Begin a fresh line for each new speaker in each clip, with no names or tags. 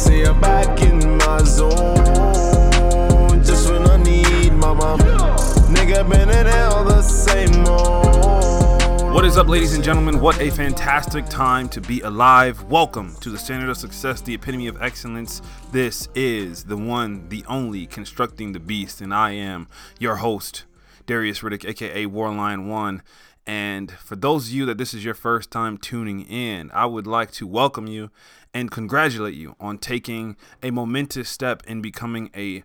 say you're back in my zone. Just when I need mama. Nigga been in hell the same old.
What is up, ladies and gentlemen? What a fantastic time to be alive. Welcome to the Standard of Success, the epitome of excellence. This is the one, the only, Constructing the Beast, and I am your host, Darius Riddick, aka Warline One. And for those of you that this is your first time tuning in, I would like to welcome you and congratulate you on taking a momentous step in becoming a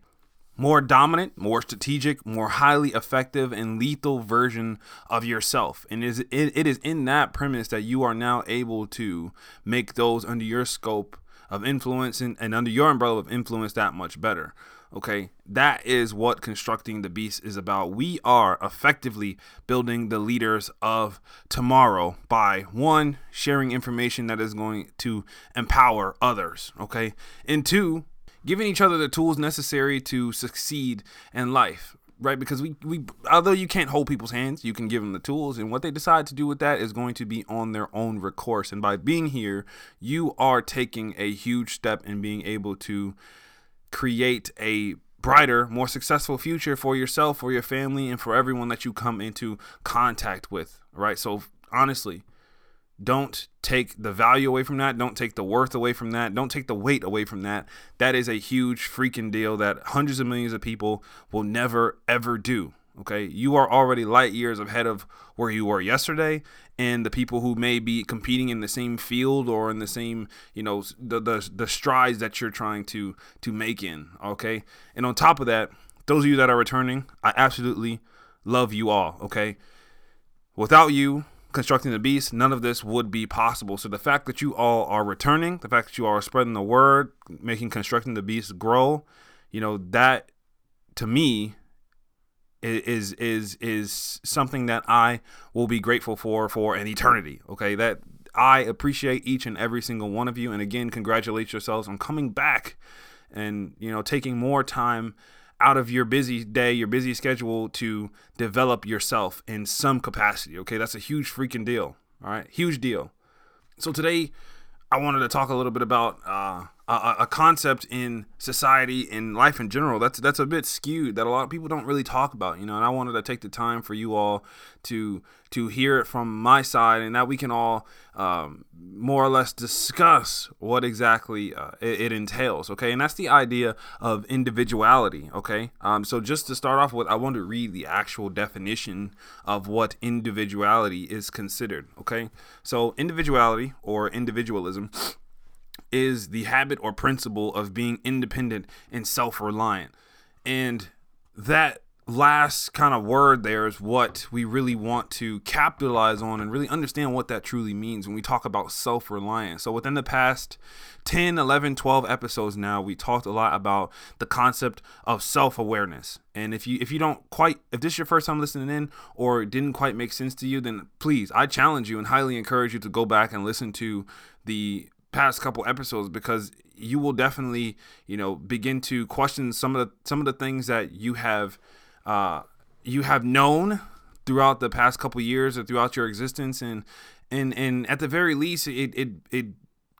more dominant, more strategic, more highly effective, and lethal version of yourself. And is, it, it is in that premise that you are now able to make those under your scope of influence and, and under your umbrella of influence that much better. Okay, that is what constructing the beast is about. We are effectively building the leaders of tomorrow by one, sharing information that is going to empower others. Okay, and two, giving each other the tools necessary to succeed in life right because we, we although you can't hold people's hands you can give them the tools and what they decide to do with that is going to be on their own recourse and by being here you are taking a huge step in being able to create a brighter, more successful future for yourself, for your family, and for everyone that you come into contact with, right? So, honestly, don't take the value away from that. Don't take the worth away from that. Don't take the weight away from that. That is a huge freaking deal that hundreds of millions of people will never, ever do. Okay. You are already light years ahead of where you were yesterday and the people who may be competing in the same field or in the same, you know, the, the, the strides that you're trying to, to make in. Okay. And on top of that, those of you that are returning, I absolutely love you all. Okay. Without you, constructing the beast, none of this would be possible. So the fact that you all are returning, the fact that you are spreading the word, making constructing the beast grow, you know, that to me is is is something that I will be grateful for for an eternity. Okay, that I appreciate each and every single one of you, and again, congratulate yourselves on coming back and you know taking more time out of your busy day, your busy schedule to develop yourself in some capacity. Okay, that's a huge freaking deal. All right, huge deal. So today, I wanted to talk a little bit about uh, a, a, concept in society in life in general that's that's a bit skewed that a lot of people don't really talk about you know and I wanted to take the time for you all to to hear it from my side and that we can all um, more or less discuss what exactly uh, it, it, entails okay? And that's the idea of individuality okay? Um, so just to start off with I want to read the actual definition of what individuality is considered okay? So individuality or individualism is the habit or principle of being independent and self reliant. And that last kind of word there is what we really want to capitalize on and really understand what that truly means when we talk about self-reliance. So within the past 10, 11, 12 episodes now, we talked a lot about the concept of self-awareness. And if you if you don't quite if this is your first time listening in or didn't quite make sense to you, then please, I challenge you and highly encourage you to go back and listen to the past couple episodes because you will definitely you know begin to question some of the some of the things that you have uh, you have known throughout the past couple years or throughout your existence. And and and at the very least it it it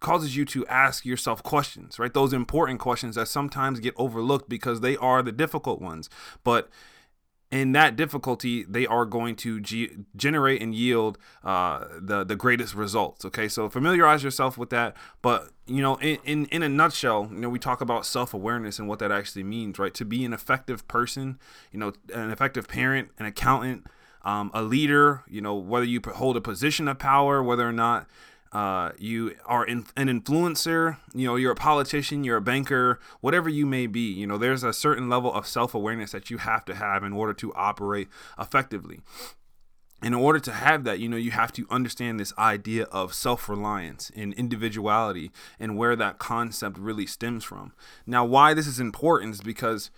causes you to ask yourself questions right? Those important questions that sometimes get overlooked because they are the difficult ones. But in that difficulty, they are going to g- generate and yield uh, the the greatest results. Okay, so familiarize yourself with that. But you know, in, in in a nutshell, you know, we talk about self awareness and what that actually means, right? To be an effective person, you know, an effective parent, an accountant, um, a leader. You know, whether you hold a position of power, whether or not uh, you are in, an influencer, you know, you're a politician, you're a banker, whatever you may be, you know, there's a certain level of self awareness that you have to have in order to operate effectively. In order to have that, you know, you have to understand this idea of self reliance and individuality and where that concept really stems from. Now, why this is important is because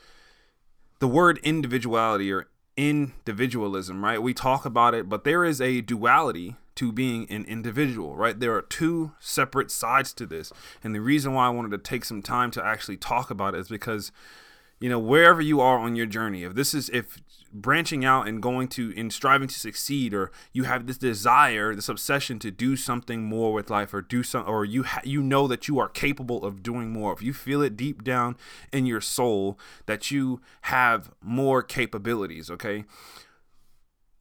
the word individuality or individualism, right? We talk about it, but there is a duality to being an individual, right? There are two separate sides to this. And the reason why I wanted to take some time to actually talk about it is because you know wherever you are on your journey if this is if branching out and going to and striving to succeed or you have this desire this obsession to do something more with life or do some or you ha- you know that you are capable of doing more if you feel it deep down in your soul that you have more capabilities okay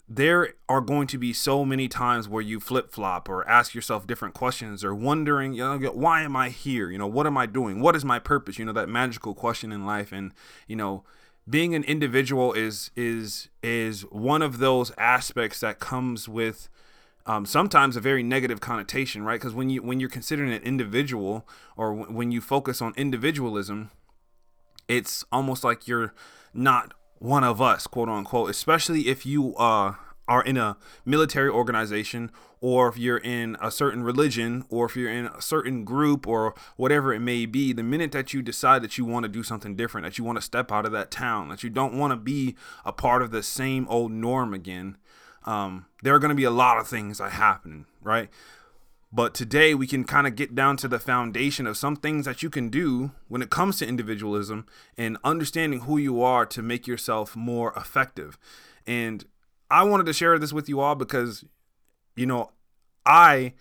there are going to be so many times where you flip flop or ask yourself different questions or wondering, you know, why am I here? You know, what am I doing? What is my purpose? You know, that magical question in life. And, you know, being an individual is is is one of those aspects that comes with um, sometimes a very negative connotation, right? Because when you when you're considering an individual or w- when you focus on individualism, it's almost like you're not one of us, quote unquote, especially if you uh, are in a military organization or if you're in a certain religion or if you're in a certain group or whatever it may be, the minute that you decide that you want to do something different, that you want to step out of that town, that you don't want to be a part of the same old norm again, um, there are going to be a lot of things that happen, right? But today we can kind of get down to the foundation of some things that you can do when it comes to individualism and understanding who you are to make yourself more effective. And I wanted to share this with you all because, you know, I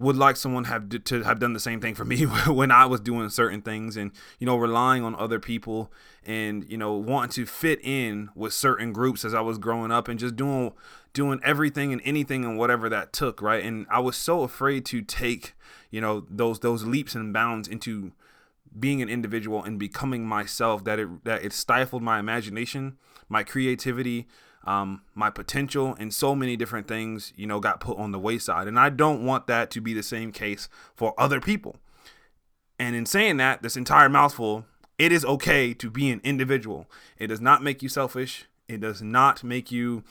would like someone have to have done the same thing for me when I was doing certain things and you know relying on other people and you know wanting to fit in with certain groups as I was growing up and just doing doing everything and anything and whatever that took right? And I was so afraid to take you know those those leaps and bounds into being an individual and becoming myself that it that it stifled my imagination my creativity um, my potential and so many different things, you know, got put on the wayside. And I don't want that to be the same case for other people. And in saying that, this entire mouthful, it is okay to be an individual. It does not make you selfish. It does not make you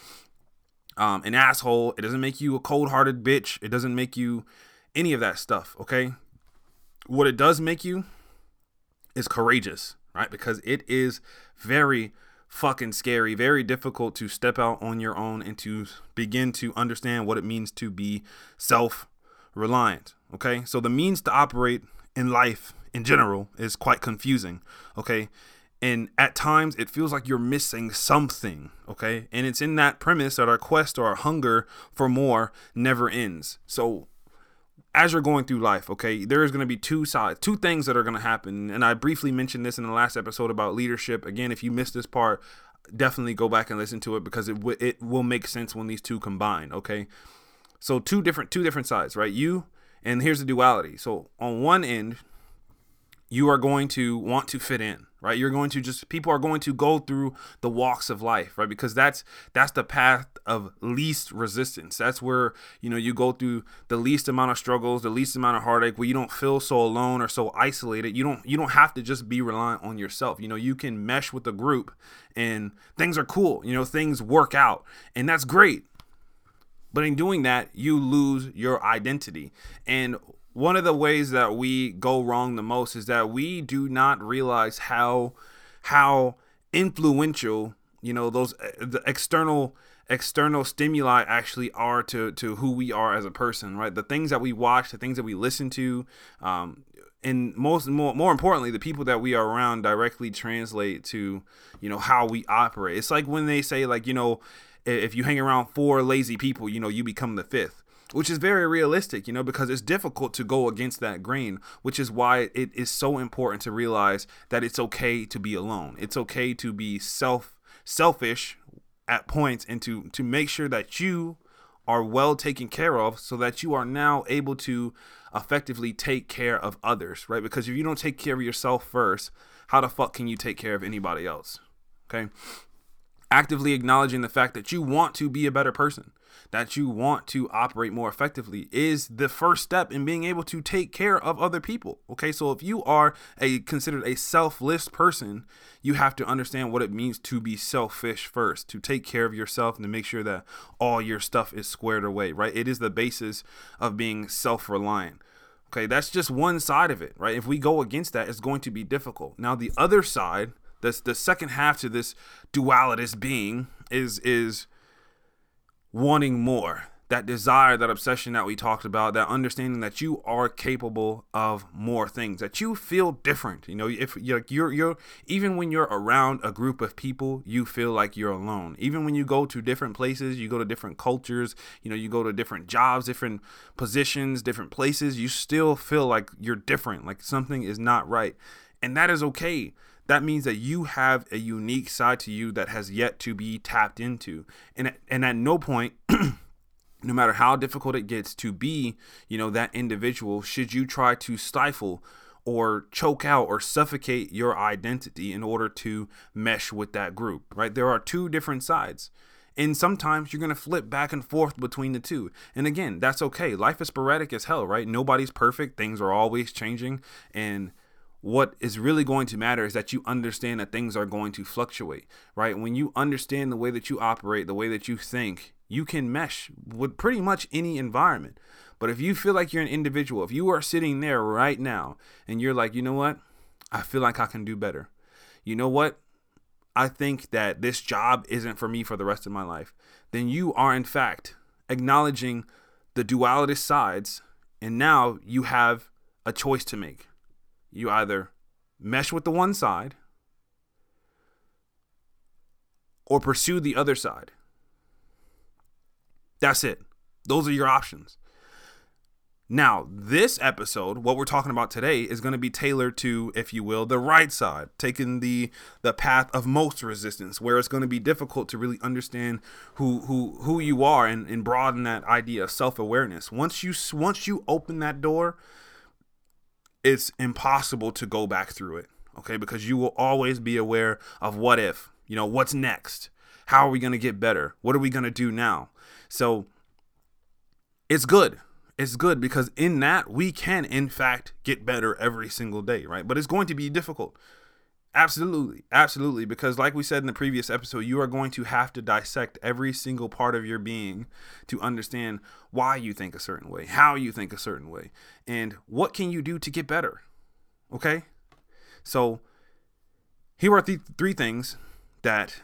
um, an asshole. It doesn't make you a cold hearted bitch. It doesn't make you any of that stuff, okay? What it does make you is courageous, right? Because it is very fucking scary, very difficult to step out on your own and to begin to understand what it means to be self reliant. Okay, so the means to operate in life in general is quite confusing. Okay, and at times it feels like you're missing something. Okay, and it's in that premise that our quest or our hunger for more never ends. So as you're going through life, okay, there is going to be two sides, two things that are going to happen. And I briefly mentioned this in the last episode about leadership. Again, if you missed this part, definitely go back and listen to it because it w- it will make sense when these two combine, okay? So two different two different sides, right? You and here's the duality. So on one end, you are going to want to fit in right? You're going to just people are going to go through the walks of life right? Because that's that's the path of least resistance. That's where you know you go through the least amount of struggles the least amount of heartache where you don't feel so alone or so isolated. You don't you don't have to just be reliant on yourself. You know you can mesh with a group and things are cool. You know things work out and that's great. But in doing that you lose your identity. And one of the ways that we go wrong the most is that we do not realize how how influential you know those uh, the external external stimuli actually are to to who we are as a person right? The things that we watch the things that we listen to um, and most more more importantly the people that we are around directly translate to you know how we operate. It's like when they say like you know if you hang around four lazy people you know you become the fifth which is very realistic, you know, because it's difficult to go against that grain, which is why it is so important to realize that it's okay to be alone. It's okay to be self selfish at points and to to make sure that you are well taken care of so that you are now able to effectively take care of others, right? Because if you don't take care of yourself first, how the fuck can you take care of anybody else? Okay? Actively acknowledging the fact that you want to be a better person that you want to operate more effectively is the first step in being able to take care of other people. Okay, so if you are a considered a selfless person, you have to understand what it means to be selfish first, to take care of yourself and to make sure that all your stuff is squared away, right? It is the basis of being self reliant. Okay, that's just one side of it, right? If we go against that, it's going to be difficult. Now, the other side, that's the second half to this dualitous being, is is wanting more. that desire, that obsession that we talked about, that understanding that you are capable of more things, that you feel different. You know, if you're, you're, you're, even when you're around a group of people, you feel like you're alone. Even when you go to different places, you go to different cultures, you know, you go to different jobs, different positions, different places, you still feel like you're different, like something is not right. And that is okay that means that you have a unique side to you that has yet to be tapped into. And and at no point no matter how difficult it gets to be, you know, that individual, should you try to stifle or choke out or suffocate your identity in order to mesh with that group, right? There are two different sides. And sometimes you're going to flip back and forth between the two. And again, that's okay. Life is sporadic as hell, right? Nobody's perfect. Things are always changing. And what is really going to matter is that you understand that things are going to fluctuate, right? When you understand the way that you operate, the way that you think, you can mesh with pretty much any environment. But if you feel like you're an individual, if you are sitting there right now and you're like, you know what? I feel like I can do better. You know what? I think that this job isn't for me for the rest of my life. Then you are, in fact, acknowledging the duality sides. And now you have a choice to make. You either mesh with the one side or pursue the other side. That's it. Those are your options. Now, this episode, what we're talking about today, is going to be tailored to, if you will, the right side, taking the the path of most resistance, where it's going to be difficult to really understand who who who you are and, and broaden that idea of self awareness. Once you once you open that door, it's impossible to go back through it. Okay, because you will always be aware of what if, you know, what's next, how are we going to get better, what are we going to do now so it's good. It's good because in that we can, in fact, get better every single day, right? But it's going to be difficult. Absolutely. Absolutely. Because, like we said in the previous episode, you are going to have to dissect every single part of your being to understand why you think a certain way, how you think a certain way, and what can you do to get better. Okay? So, here are the three things that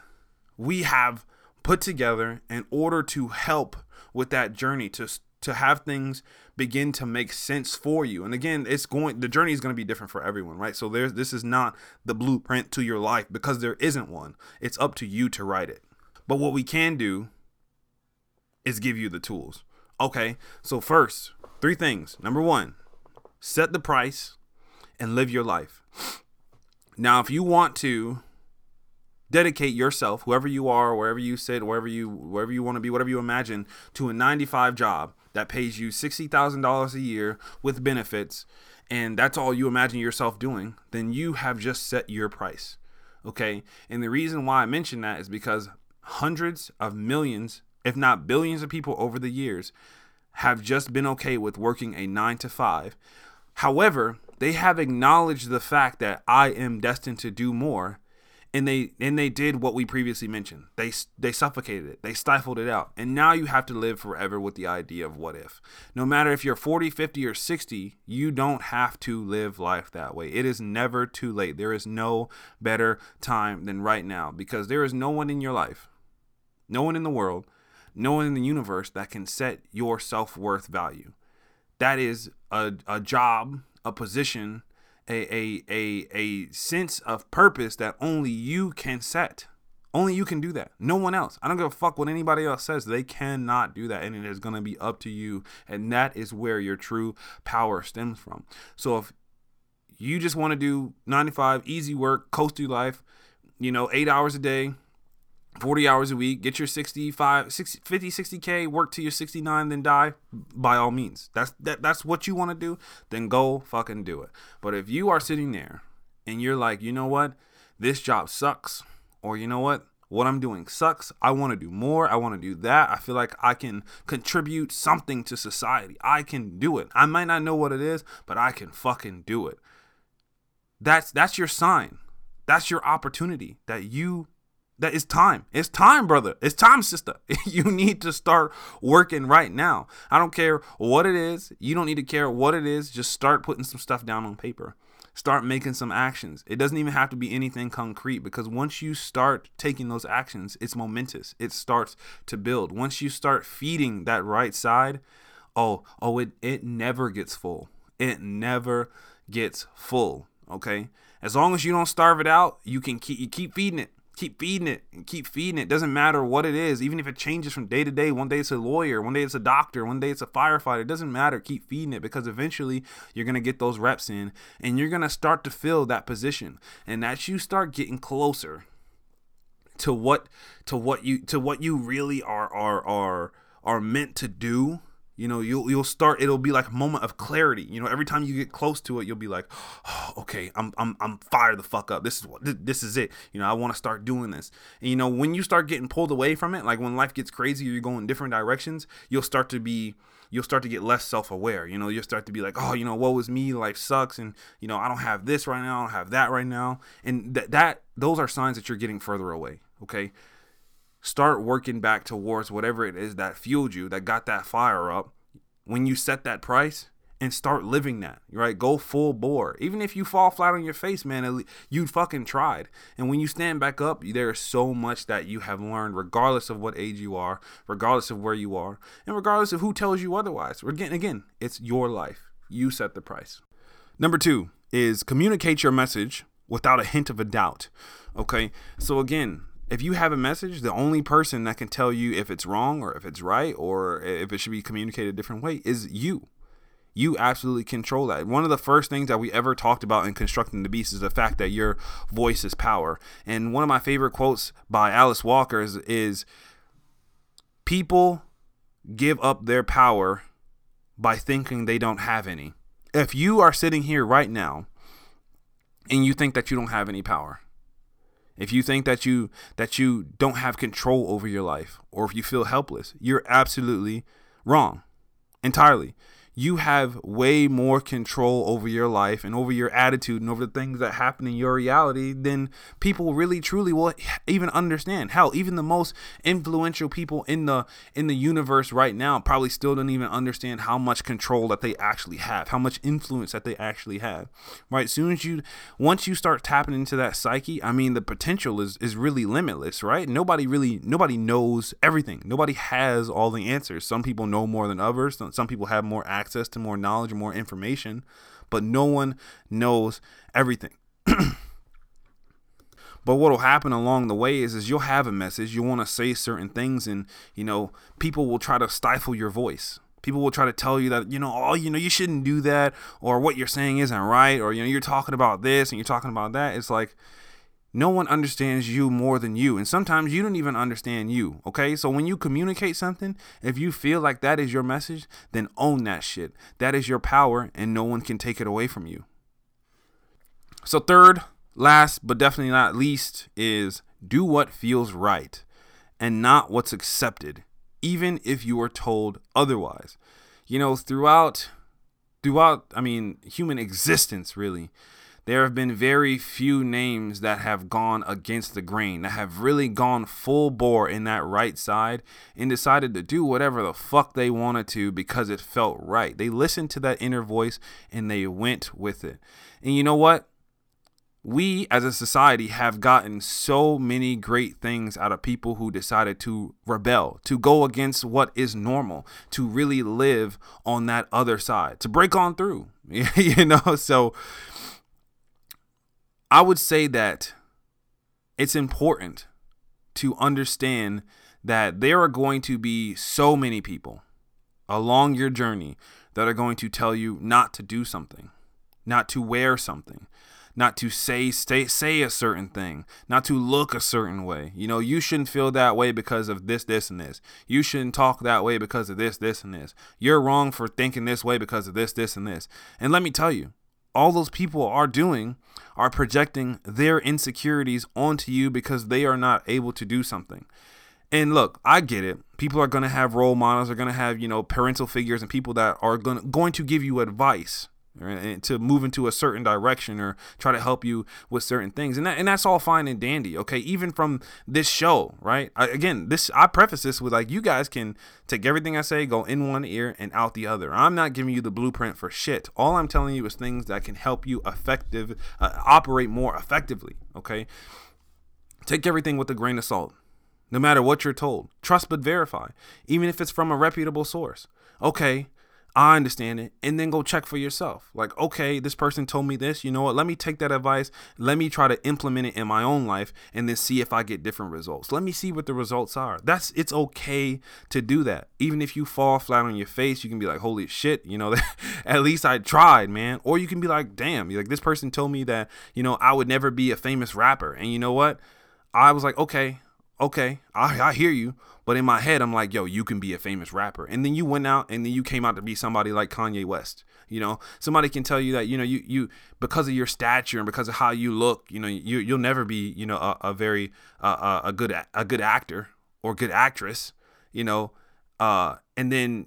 we have put together in order to help with that journey to to have things begin to make sense for you. And again, it's going the journey is going to be different for everyone, right? So there's this is not the blueprint to your life because there isn't one. It's up to you to write it. But what we can do is give you the tools. Okay? So first, three things. Number 1, set the price and live your life. Now, if you want to dedicate yourself, whoever you are, wherever you sit, wherever you wherever you want to be, whatever you imagine, to a 95 job that pays you $60,000 a year with benefits, and that's all you imagine yourself doing, then you have just set your price. Okay? And the reason why I mention that is because hundreds of millions, if not billions of people over the years have just been okay with working a 9 to 5. However, they have acknowledged the fact that I am destined to do more and they and they did what we previously mentioned. They they suffocated it. They stifled it out. And now you have to live forever with the idea of what if. No matter if you're 40, 50 or 60, you don't have to live life that way. It is never too late. There is no better time than right now because there is no one in your life, no one in the world, no one in the universe that can set your self-worth value. That is a a job, a position, a, a a a sense of purpose that only you can set. Only you can do that. No one else. I don't give a fuck what anybody else says. They cannot do that. And it is going to be up to you. And that is where your true power stems from. So if you just want to do 95, easy work, coast through life, you know, eight hours a day, 40 hours a week, get your 65, 60, 50, 60K, work till you're 69, then die, by all means. That's that, that's what you want to do, then go fucking do it. But if you are sitting there and you're like, you know what, this job sucks, or you know what, what I'm doing sucks, I want to do more, I want to do that, I feel like I can contribute something to society, I can do it. I might not know what it is, but I can fucking do it. That's that's your sign. That's your opportunity that you that is time. It's time, brother. It's time, sister. you need to start working right now. I don't care what it is. You don't need to care what it is. Just start putting some stuff down on paper. Start making some actions. It doesn't even have to be anything concrete because once you start taking those actions, it's momentous. It starts to build. Once you start feeding that right side, oh, oh, it it never gets full. It never gets full. Okay. As long as you don't starve it out, you can keep you keep feeding it keep feeding it and keep feeding it. Doesn't matter what it is, even if it changes from day to day. One day it's a lawyer, one day it's a doctor, one day it's a firefighter. It doesn't matter. Keep feeding it because eventually you're gonna get those reps in and you're gonna start to fill that position. And as you start getting closer to what to what you to what you really are are are are meant to do you know, you'll you'll start. It'll be like a moment of clarity. You know, every time you get close to it, you'll be like, oh, "Okay, I'm I'm I'm fired the fuck up. This is what this is it. You know, I want to start doing this." And you know, when you start getting pulled away from it, like when life gets crazy, or you're going different directions, you'll start to be you'll start to get less self-aware. You know, you'll start to be like, "Oh, you know, what was me? Life sucks, and you know, I don't have this right now. I don't have that right now." And that that those are signs that you're getting further away. Okay start working back towards whatever it is that fueled you, that got that fire up. When you set that price and start living that, right? Go full bore. Even if you fall flat on your face, man, you fucking tried. And when you stand back up, there is so much that you have learned, regardless of what age you are, regardless of where you are, and regardless of who tells you otherwise. Again, again, it's your life. You set the price. Number two is communicate your message without a hint of a doubt. Okay. So again, if you have a message, the only person that can tell you if it's wrong or if it's right or if it should be communicated a different way is you. You absolutely control that. One of the first things that we ever talked about in constructing the beast is the fact that your voice is power. And one of my favorite quotes by Alice Walker is, is people give up their power by thinking they don't have any. If you are sitting here right now and you think that you don't have any power, if you think that you that you don't have control over your life or if you feel helpless, you're absolutely wrong. Entirely you have way more control over your life and over your attitude and over the things that happen in your reality than people really truly will even understand. Hell, even the most influential people in the in the universe right now probably still don't even understand how much control that they actually have, how much influence that they actually have. Right? Soon as you once you start tapping into that psyche, I mean the potential is is really limitless, right? Nobody really nobody knows everything. Nobody has all the answers. Some people know more than others. Some people have more access access to more knowledge and more information, but no one knows everything. but what'll happen along the way is is you'll have a message, you'll want to say certain things and, you know, people will try to stifle your voice. People will try to tell you that, you know, oh, you know, you shouldn't do that or what you're saying isn't right or you know, you're talking about this and you're talking about that. It's like no one understands you more than you. And sometimes you don't even understand you. Okay. So when you communicate something, if you feel like that is your message, then own that shit. That is your power, and no one can take it away from you. So, third, last, but definitely not least, is do what feels right and not what's accepted, even if you are told otherwise. You know, throughout, throughout, I mean, human existence, really there have been very few names that have gone against the grain, that have really gone full bore in that right side and decided to do whatever the fuck they wanted to because it felt right. They listened to that inner voice and they went with it. And you know what? we as a society have gotten so many great things out of people who decided to rebel, to go against what is normal, to really live on that other side, to break on through. you know, so I would say that it's important to understand that there are going to be so many people along your journey that are going to tell you not to do something, not to wear something, not to say stay, say a certain thing, not to look a certain way. You know, you shouldn't feel that way because of this, this, and this. You shouldn't talk that way because of this, this, and this. You're wrong for thinking this way because of this, this, and this. And let me tell you, all those people are doing are projecting their insecurities onto you because they are not able to do something. And look, I get it. People are going to have role models, are going to have, you know, parental figures and people that are going going to give you advice, right, to move into a certain direction or try to help you with certain things. And that, and that's all fine and dandy okay? Even from this show right? I, again this i preface this with like you guys can take everything i say go in one ear and out the other. I'm not giving you the blueprint for shit. All i'm telling you is things that can help you effective uh, operate more effectively okay? Take everything with a grain of salt no matter what you're told. Trust but verify even if it's from a reputable source. Okay I understand it. And then go check for yourself. Like, okay, this person told me this. You know what? Let me take that advice. Let me try to implement it in my own life and then see if I get different results. Let me see what the results are. That's it's okay to do that. Even if you fall flat on your face, you can be like, holy shit, you know, at least I tried, man. Or you can be like, damn, you like this person told me that, you know, I would never be a famous rapper. And you know what? I was like, okay, okay, I, I hear you. But in my head, I'm like, yo, you can be a famous rapper. And then you went out and then you came out to be somebody like Kanye West. You know, somebody can tell you that, you know, you, you because of your stature and because of how you look, you know, you, you'll never be, you know, a, a very, uh, a good, a good actor or good actress, you know, uh, and then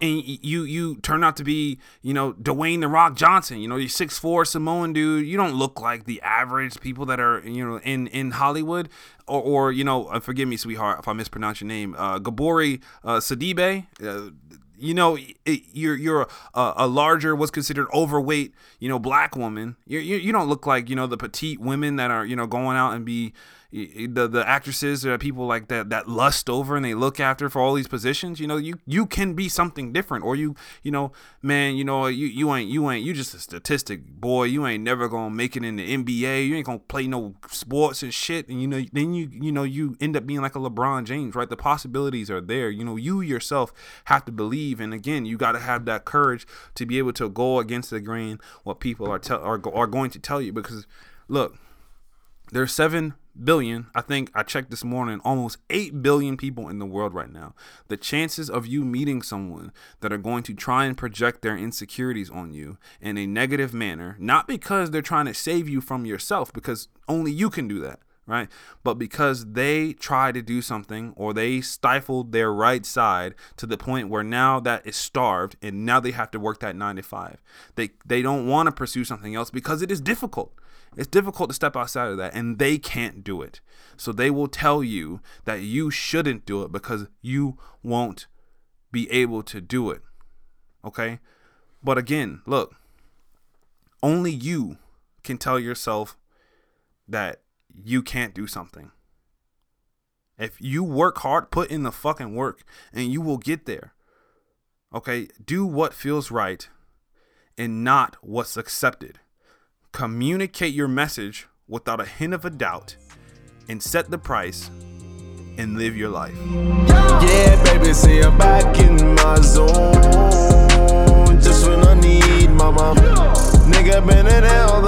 and you you turn out to be you know Dwayne the Rock Johnson. You know you're six four Samoan dude. You don't look like the average people that are you know in in Hollywood. Or, or you know, uh, forgive me, sweetheart, if I mispronounce your name, uh, Gabourey uh. Uh, you know, it, you're you're a, a, larger, what's considered overweight, you know, black woman. You you don't look like you know the petite women that are you know going out and be the the actresses or people like that that lust over and they look after for all these positions you know you you can be something different or you you know man you know you you ain't you ain't you just a statistic boy. You ain't never gonna make it in the NBA you ain't gonna play no sports and shit. And you know then you you know you end up being like a LeBron James right? The possibilities are there. You know you yourself have to believe. And again you got to have that courage to be able to go against the grain what people are tell are, are going to tell you because look there's seven billion, I think I checked this morning, almost 8 billion people in the world right now. The chances of you meeting someone that are going to try and project their insecurities on you in a negative manner, not because they're trying to save you from yourself, because only you can do that. Right, but because they try to do something or they stifled their right side to the point where now that is starved and now they have to work that nine to five. They they don't want to pursue something else because it is difficult it's difficult to step outside of that, and they can't do it. So they will tell you that you shouldn't do it because you won't be able to do it. Okay? But again, look, only you can tell yourself that you can't do something. If you work hard, put in the fucking work, and you will get there. Okay? Do what feels right and not what's accepted. Communicate your message without a hint of a doubt and set the price and live your life.
Yeah, baby, see I'm back in my zone. Just when I need mama. Nigga been in hell